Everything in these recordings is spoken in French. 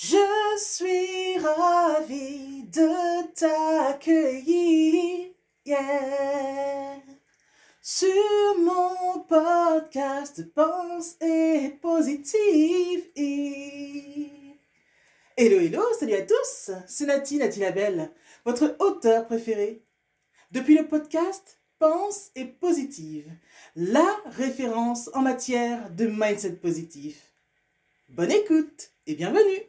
Je suis ravie de t'accueillir sur mon podcast Pense et Positive. Hello, hello, salut à tous, c'est Nati, Nati Labelle, votre auteur préféré. Depuis le podcast Pense et Positive, la référence en matière de mindset positif. Bonne écoute et bienvenue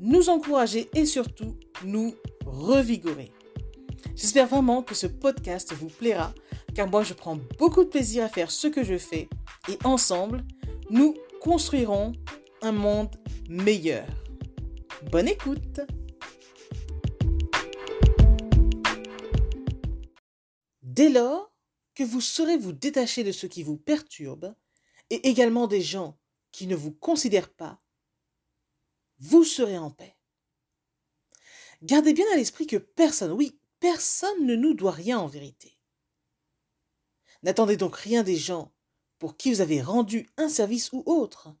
nous encourager et surtout nous revigorer. J'espère vraiment que ce podcast vous plaira, car moi je prends beaucoup de plaisir à faire ce que je fais et ensemble, nous construirons un monde meilleur. Bonne écoute Dès lors que vous saurez vous détacher de ce qui vous perturbe, et également des gens qui ne vous considèrent pas, vous serez en paix. Gardez bien à l'esprit que personne, oui, personne ne nous doit rien en vérité. N'attendez donc rien des gens pour qui vous avez rendu un service ou autre.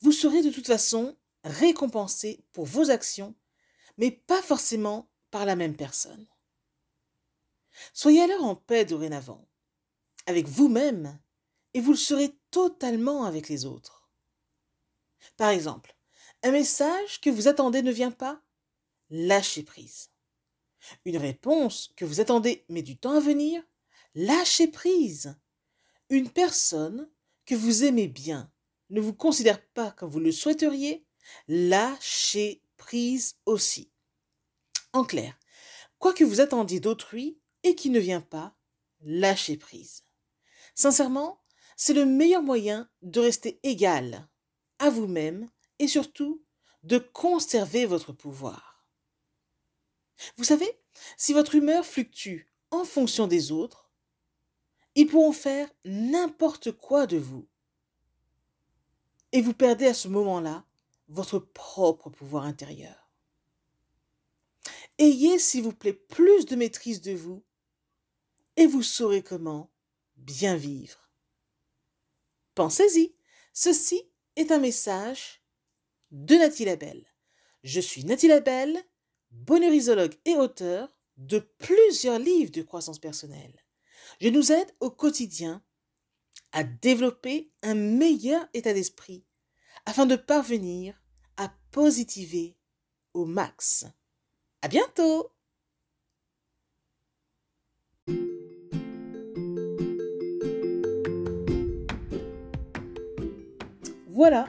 Vous serez de toute façon récompensé pour vos actions, mais pas forcément par la même personne. Soyez alors en paix dorénavant, avec vous-même, et vous le serez totalement avec les autres. Par exemple, un message que vous attendez ne vient pas Lâchez prise. Une réponse que vous attendez met du temps à venir Lâchez prise. Une personne que vous aimez bien ne vous considère pas comme vous le souhaiteriez Lâchez prise aussi. En clair, quoi que vous attendiez d'autrui et qui ne vient pas, lâchez prise. Sincèrement, c'est le meilleur moyen de rester égal à vous-même et surtout de conserver votre pouvoir. Vous savez, si votre humeur fluctue en fonction des autres, ils pourront faire n'importe quoi de vous. Et vous perdez à ce moment-là votre propre pouvoir intérieur. Ayez, s'il vous plaît, plus de maîtrise de vous et vous saurez comment bien vivre. Pensez-y, ceci est un message de Nathalie Labelle. Je suis Nathalie Labelle, bonheurisologue et auteur de plusieurs livres de croissance personnelle. Je nous aide au quotidien à développer un meilleur état d'esprit afin de parvenir à positiver au max. À bientôt! Voilà,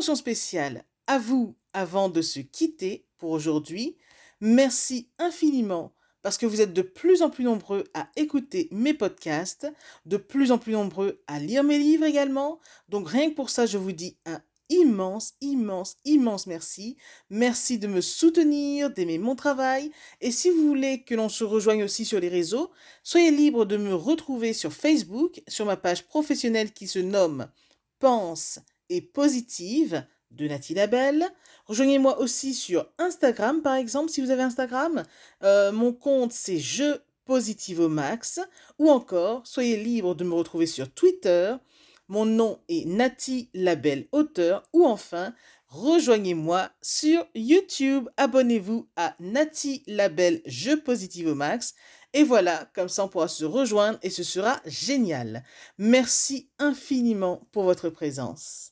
Spéciale à vous avant de se quitter pour aujourd'hui. Merci infiniment parce que vous êtes de plus en plus nombreux à écouter mes podcasts, de plus en plus nombreux à lire mes livres également. Donc rien que pour ça, je vous dis un immense, immense, immense merci. Merci de me soutenir, d'aimer mon travail. Et si vous voulez que l'on se rejoigne aussi sur les réseaux, soyez libre de me retrouver sur Facebook, sur ma page professionnelle qui se nomme Pense positive de Nathalie Labelle. Rejoignez-moi aussi sur Instagram, par exemple, si vous avez Instagram. Euh, mon compte, c'est Je Positive au Max. Ou encore, soyez libre de me retrouver sur Twitter. Mon nom est Nati Labelle Auteur. Ou enfin, rejoignez-moi sur YouTube. Abonnez-vous à Nati Labelle Je Positive au Max. Et voilà, comme ça on pourra se rejoindre et ce sera génial. Merci infiniment pour votre présence.